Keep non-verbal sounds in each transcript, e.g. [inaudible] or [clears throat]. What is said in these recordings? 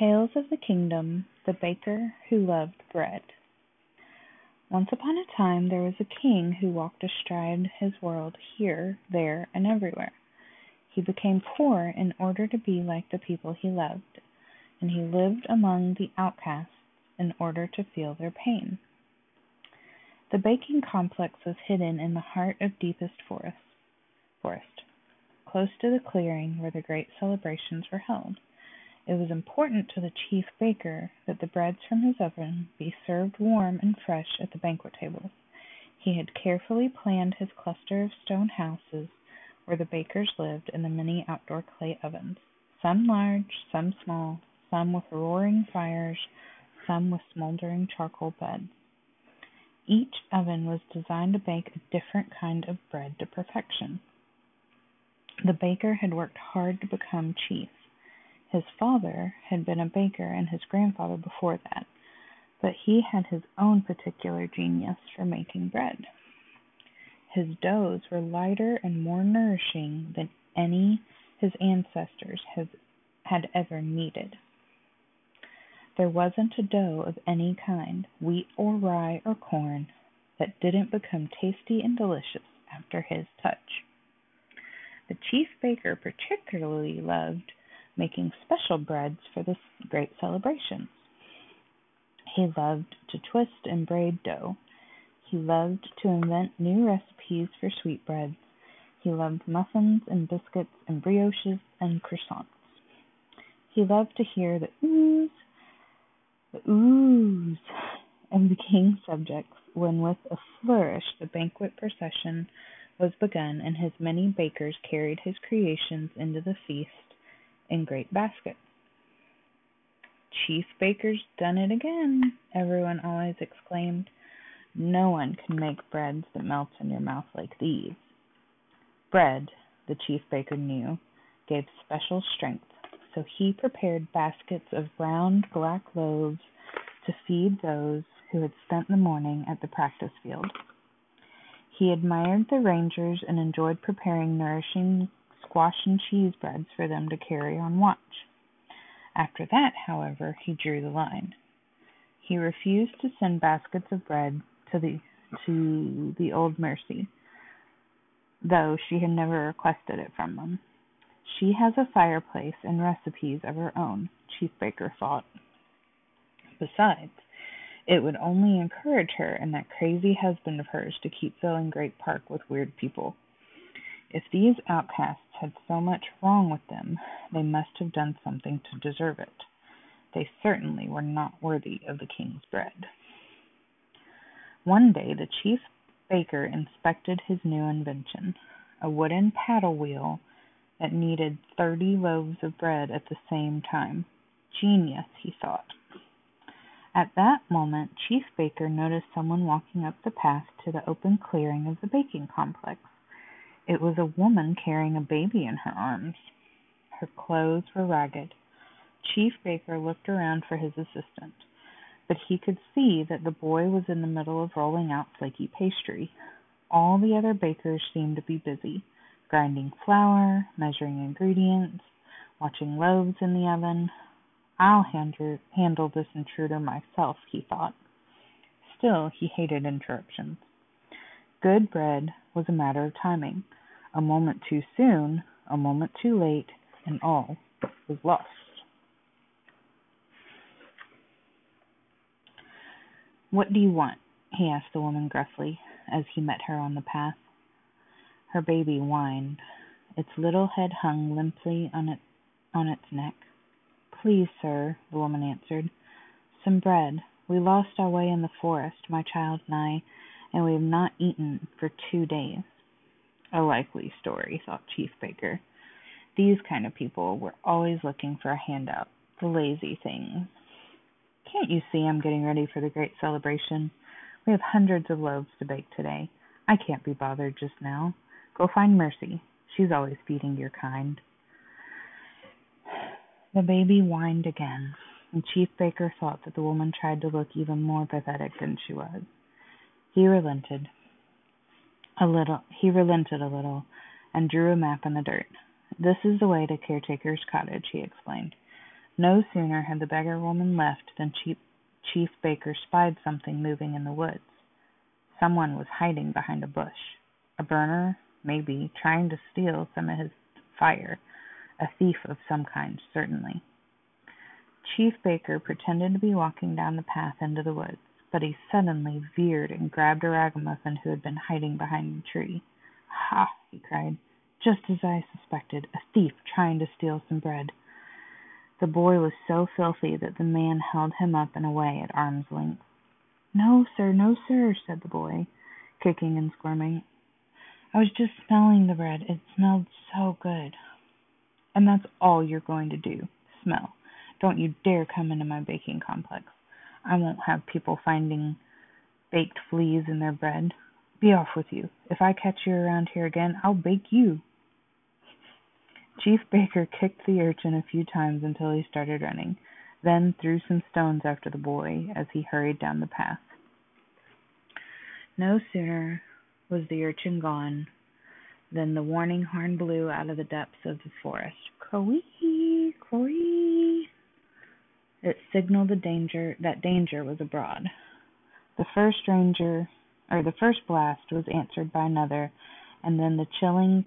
Tales of the Kingdom The Baker Who Loved Bread Once upon a time there was a king who walked astride his world here, there, and everywhere. He became poor in order to be like the people he loved, and he lived among the outcasts in order to feel their pain. The baking complex was hidden in the heart of deepest forest, forest, close to the clearing where the great celebrations were held. It was important to the chief baker that the breads from his oven be served warm and fresh at the banquet tables. He had carefully planned his cluster of stone houses where the bakers lived in the many outdoor clay ovens, some large, some small, some with roaring fires, some with smoldering charcoal beds. Each oven was designed to bake a different kind of bread to perfection. The baker had worked hard to become chief. His father had been a baker and his grandfather before that, but he had his own particular genius for making bread. His doughs were lighter and more nourishing than any his ancestors had, had ever kneaded. There wasn't a dough of any kind, wheat or rye or corn, that didn't become tasty and delicious after his touch. The chief baker particularly loved making special breads for the great celebrations. He loved to twist and braid dough. He loved to invent new recipes for sweetbreads. He loved muffins and biscuits and brioches and croissants. He loved to hear the oohs, the oohs of the king's subjects when with a flourish the banquet procession was begun and his many bakers carried his creations into the feast in great baskets. Chief Baker's done it again, everyone always exclaimed. No one can make breads that melt in your mouth like these. Bread, the chief baker knew, gave special strength, so he prepared baskets of browned black loaves to feed those who had spent the morning at the practice field. He admired the rangers and enjoyed preparing nourishing squash and cheese breads for them to carry on watch. After that, however, he drew the line. He refused to send baskets of bread to the to the old Mercy, though she had never requested it from them. She has a fireplace and recipes of her own, Chief Baker thought. Besides, it would only encourage her and that crazy husband of hers to keep filling Great Park with weird people. If these outcasts had so much wrong with them, they must have done something to deserve it. They certainly were not worthy of the king's bread. One day the chief baker inspected his new invention, a wooden paddle wheel that kneaded thirty loaves of bread at the same time. Genius, he thought. At that moment Chief Baker noticed someone walking up the path to the open clearing of the baking complex. It was a woman carrying a baby in her arms. Her clothes were ragged. Chief Baker looked around for his assistant, but he could see that the boy was in the middle of rolling out flaky pastry. All the other bakers seemed to be busy, grinding flour, measuring ingredients, watching loaves in the oven. I'll handle this intruder myself, he thought. Still, he hated interruptions. Good bread was a matter of timing. A moment too soon, a moment too late, and all was lost. What do you want? he asked the woman gruffly as he met her on the path. Her baby whined. Its little head hung limply on it on its neck. Please, sir, the woman answered. Some bread. We lost our way in the forest, my child and I, and we have not eaten for two days. A likely story, thought Chief Baker. These kind of people were always looking for a handout, the lazy things. Can't you see I'm getting ready for the great celebration? We have hundreds of loaves to bake today. I can't be bothered just now. Go find Mercy. She's always feeding your kind. The baby whined again, and Chief Baker thought that the woman tried to look even more pathetic than she was. He relented. A little he relented a little, and drew a map in the dirt. This is the way to Caretaker's cottage, he explained. No sooner had the beggar woman left than Chief Baker spied something moving in the woods. Someone was hiding behind a bush. A burner, maybe, trying to steal some of his fire. A thief of some kind, certainly. Chief Baker pretended to be walking down the path into the woods, but he suddenly veered and grabbed a ragamuffin who had been hiding behind a tree. "Ha!" he cried. "Just as I suspected a thief trying to steal some bread." The boy was so filthy that the man held him up and away at arm's length. "No, sir, no, sir," said the boy, kicking and squirming. "I was just smelling the bread. It smelled so good." "And that's all you're going to do smell. Don't you dare come into my baking complex. I won't have people finding baked fleas in their bread. Be off with you. If I catch you around here again I'll bake you." Chief Baker kicked the urchin a few times until he started running then threw some stones after the boy as he hurried down the path. No sooner was the urchin gone than the warning horn blew out of the depths of the forest. Crowee! Crowee! It signaled the danger that danger was abroad. The first ranger or the first blast was answered by another, and then the chilling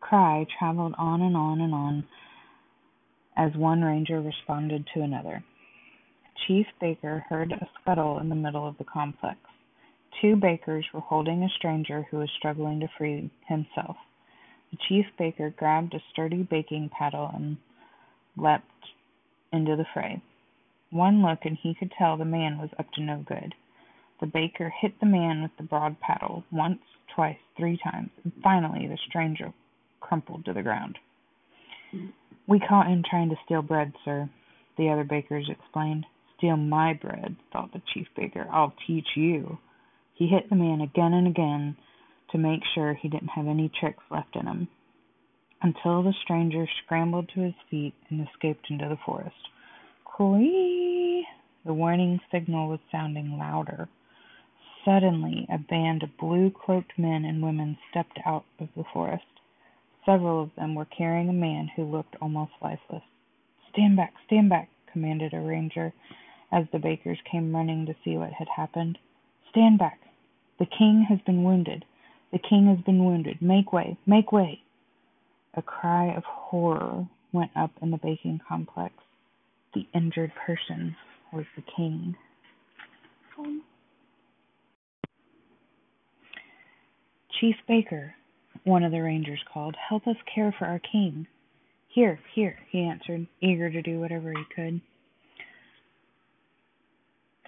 cry traveled on and on and on as one ranger responded to another. Chief Baker heard a scuttle in the middle of the complex. Two bakers were holding a stranger who was struggling to free himself. The chief baker grabbed a sturdy baking paddle and into the fray. One look and he could tell the man was up to no good. The baker hit the man with the broad paddle once, twice, three times, and finally the stranger crumpled to the ground. "We caught him trying to steal bread, sir," the other bakers explained. "Steal my bread!" thought the chief baker. "I'll teach you!" He hit the man again and again to make sure he didn't have any tricks left in him, until the stranger scrambled to his feet and escaped into the forest. "Coo The warning signal was sounding louder. Suddenly a band of blue cloaked men and women stepped out of the forest. Several of them were carrying a man who looked almost lifeless. "Stand back! Stand back!" commanded a ranger, as the bakers came running to see what had happened. "Stand back! The king has been wounded! The king has been wounded! Make way! Make way!" A cry of horror went up in the baking complex. The injured person was the king. Chief Baker one of the rangers called. "Help us care for our king." "Here, here," he answered, eager to do whatever he could.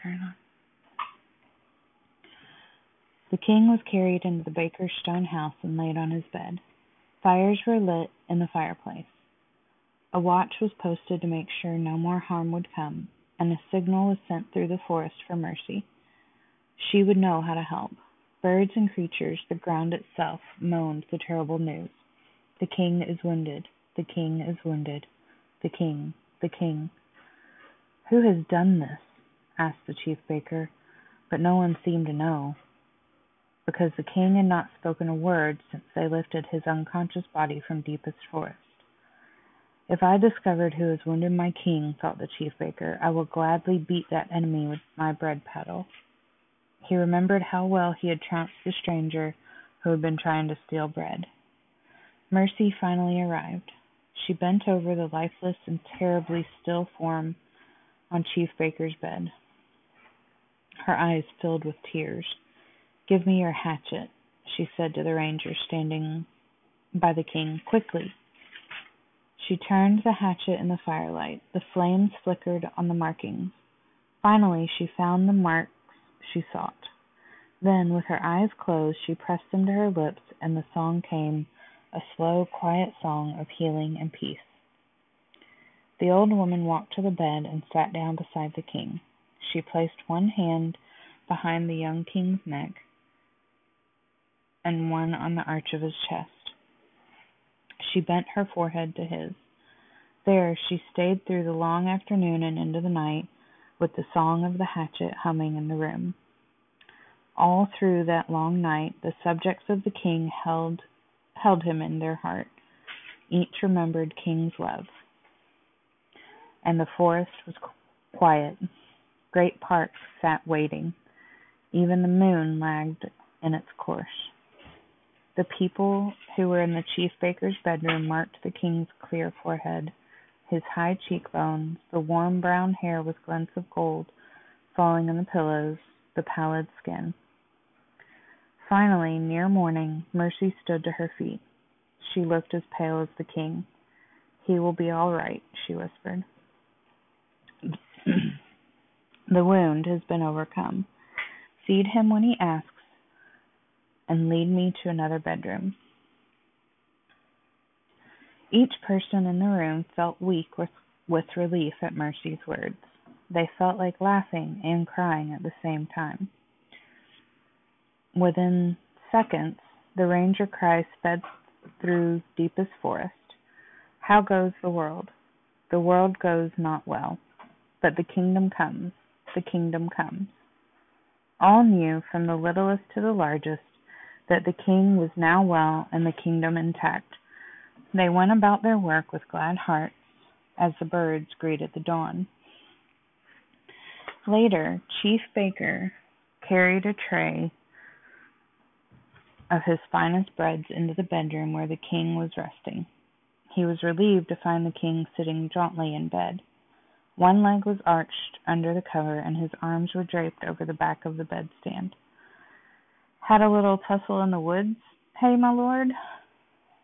Turn on. The king was carried into the baker's stone house and laid on his bed. Fires were lit in the fireplace. A watch was posted to make sure no more harm would come, and a signal was sent through the forest for Mercy. She would know how to help. Birds and creatures, the ground itself, moaned the terrible news. The king is wounded. The king is wounded. The king. The king. Who has done this? asked the chief baker, but no one seemed to know, because the king had not spoken a word since they lifted his unconscious body from deepest forest. If I discovered who has wounded my king, thought the chief baker, I will gladly beat that enemy with my bread paddle. He remembered how well he had trounced the stranger who had been trying to steal bread. Mercy finally arrived. She bent over the lifeless and terribly still form on Chief Baker's bed. Her eyes filled with tears. "Give me your hatchet," she said to the ranger standing by the king. "Quickly!" She turned the hatchet in the firelight. The flames flickered on the markings. Finally she found the marks she sought. Then, with her eyes closed, she pressed them to her lips, and the song came, a slow, quiet song of healing and peace. The old woman walked to the bed and sat down beside the king. She placed one hand behind the young king's neck and one on the arch of his chest. She bent her forehead to his. There she stayed through the long afternoon and into the night, with the song of the hatchet humming in the room. All through that long night the subjects of the king held held him in their heart. Each remembered King's love. and the forest was quiet. Great parks sat waiting. Even the moon lagged in its course. The people who were in the chief baker's bedroom marked the king's clear forehead, his high cheekbones, the warm brown hair with glints of gold falling on the pillows, the pallid skin. Finally, near morning, Mercy stood to her feet. She looked as pale as the king. He will be all right, she whispered. [clears throat] the wound has been overcome. Feed him when he asks, and lead me to another bedroom. Each person in the room felt weak with, with relief at Mercy's words. They felt like laughing and crying at the same time. Within seconds, the ranger cry sped through deepest forest. How goes the world? The world goes not well, but the kingdom comes, the kingdom comes. All knew, from the littlest to the largest, that the king was now well and the kingdom intact. They went about their work with glad hearts as the birds greeted the dawn. Later, Chief Baker carried a tray of his finest breads into the bedroom where the king was resting. He was relieved to find the king sitting jauntily in bed. One leg was arched under the cover, and his arms were draped over the back of the bedstand. Had a little tussle in the woods, hey, my lord?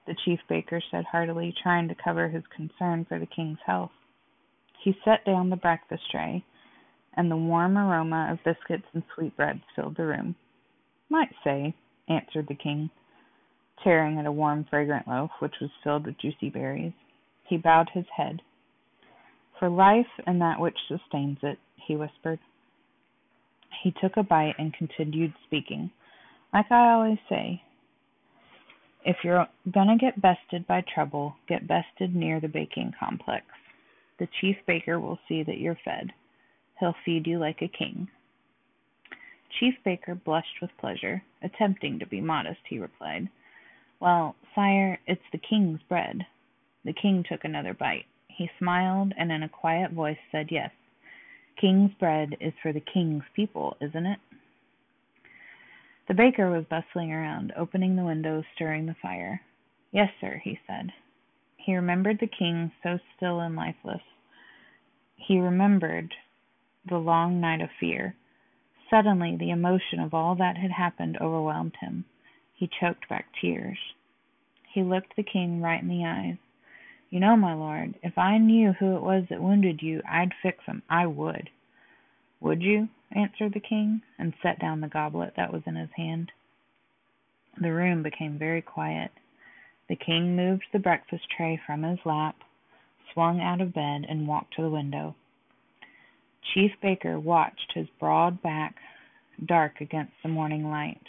The chief baker said heartily, trying to cover his concern for the king's health. He set down the breakfast tray and the warm aroma of biscuits and sweetbreads filled the room. Might say, answered the king, tearing at a warm, fragrant loaf which was filled with juicy berries. He bowed his head. For life and that which sustains it, he whispered. He took a bite and continued speaking. Like I always say, if you're gonna get bested by trouble, get bested near the baking complex. The chief baker will see that you're fed. He'll feed you like a king." Chief Baker blushed with pleasure. Attempting to be modest, he replied, "Well, sire, it's the king's bread." The king took another bite. He smiled, and in a quiet voice said, "Yes, king's bread is for the king's people, isn't it?" The baker was bustling around, opening the windows, stirring the fire. "Yes, sir," he said. He remembered the king so still and lifeless. He remembered the long night of fear. Suddenly the emotion of all that had happened overwhelmed him. He choked back tears. He looked the king right in the eyes. You know, my lord, if I knew who it was that wounded you, I'd fix him. I would. Would you? answered the king, and set down the goblet that was in his hand. The room became very quiet. The king moved the breakfast tray from his lap, swung out of bed, and walked to the window. Chief Baker watched his broad back dark against the morning light.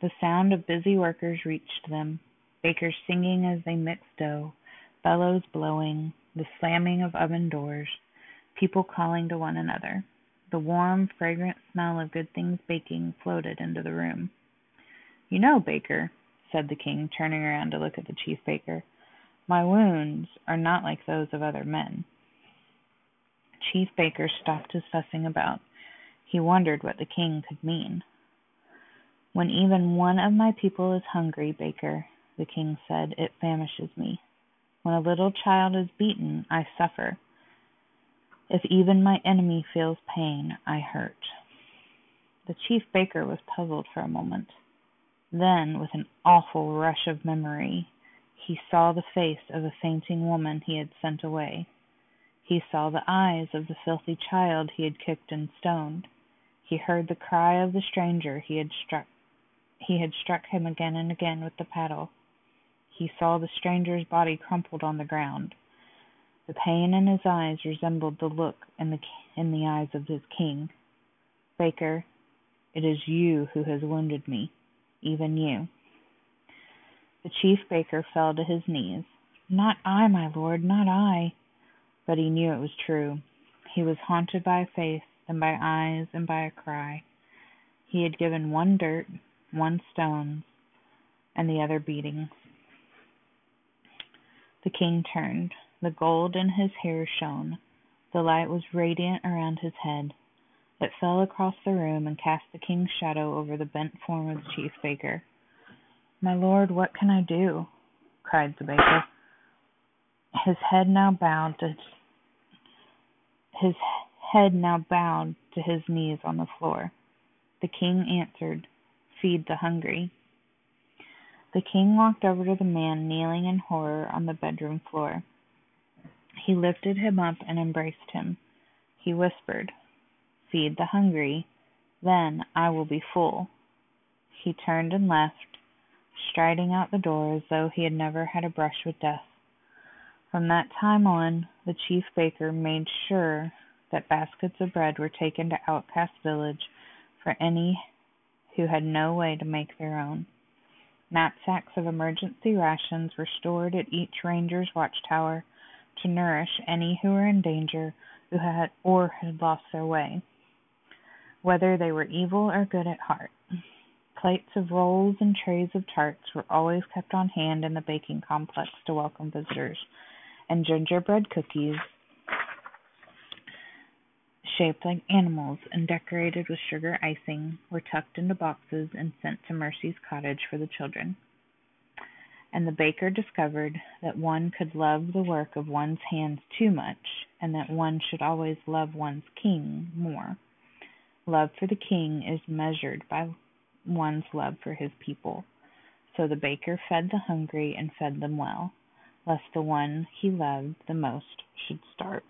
The sound of busy workers reached them, bakers singing as they mixed dough, bellows blowing, the slamming of oven doors, people calling to one another. The warm, fragrant smell of good things baking floated into the room. You know, Baker, said the king, turning around to look at the chief baker, my wounds are not like those of other men. Chief Baker stopped his fussing about. He wondered what the king could mean. When even one of my people is hungry, Baker, the king said, it famishes me. When a little child is beaten, I suffer. If even my enemy feels pain, I hurt. The chief baker was puzzled for a moment. Then, with an awful rush of memory, he saw the face of a fainting woman he had sent away. He saw the eyes of the filthy child he had kicked and stoned. He heard the cry of the stranger he had struck he had struck him again and again with the paddle. He saw the stranger's body crumpled on the ground. The pain in his eyes resembled the look in the in the eyes of his king. Baker, it is you who has wounded me, even you. The chief baker fell to his knees. Not I, my lord, not I. But he knew it was true. He was haunted by a face, and by eyes, and by a cry. He had given one dirt, one stones, and the other beatings. The king turned. The gold in his hair shone. The light was radiant around his head. It fell across the room and cast the king's shadow over the bent form of the chief baker. "My lord, what can I do?" cried the baker, his head now bowed to his head now bowed to his knees on the floor. The king answered, "Feed the hungry." The king walked over to the man kneeling in horror on the bedroom floor. He lifted him up and embraced him. He whispered, Feed the hungry, then I will be full." He turned and left, striding out the door as though he had never had a brush with death. From that time on, the chief baker made sure that baskets of bread were taken to Outcast Village for any who had no way to make their own. Knapsacks of emergency rations were stored at each ranger's watchtower to nourish any who were in danger who had or had lost their way whether they were evil or good at heart. Plates of rolls and trays of tarts were always kept on hand in the baking complex to welcome visitors, and gingerbread cookies, shaped like animals and decorated with sugar icing, were tucked into boxes and sent to Mercy's cottage for the children. And the baker discovered that one could love the work of one's hands too much, and that one should always love one's king more. Love for the king is measured by one's love for his people. So the baker fed the hungry and fed them well, lest the one he loved the most should starve.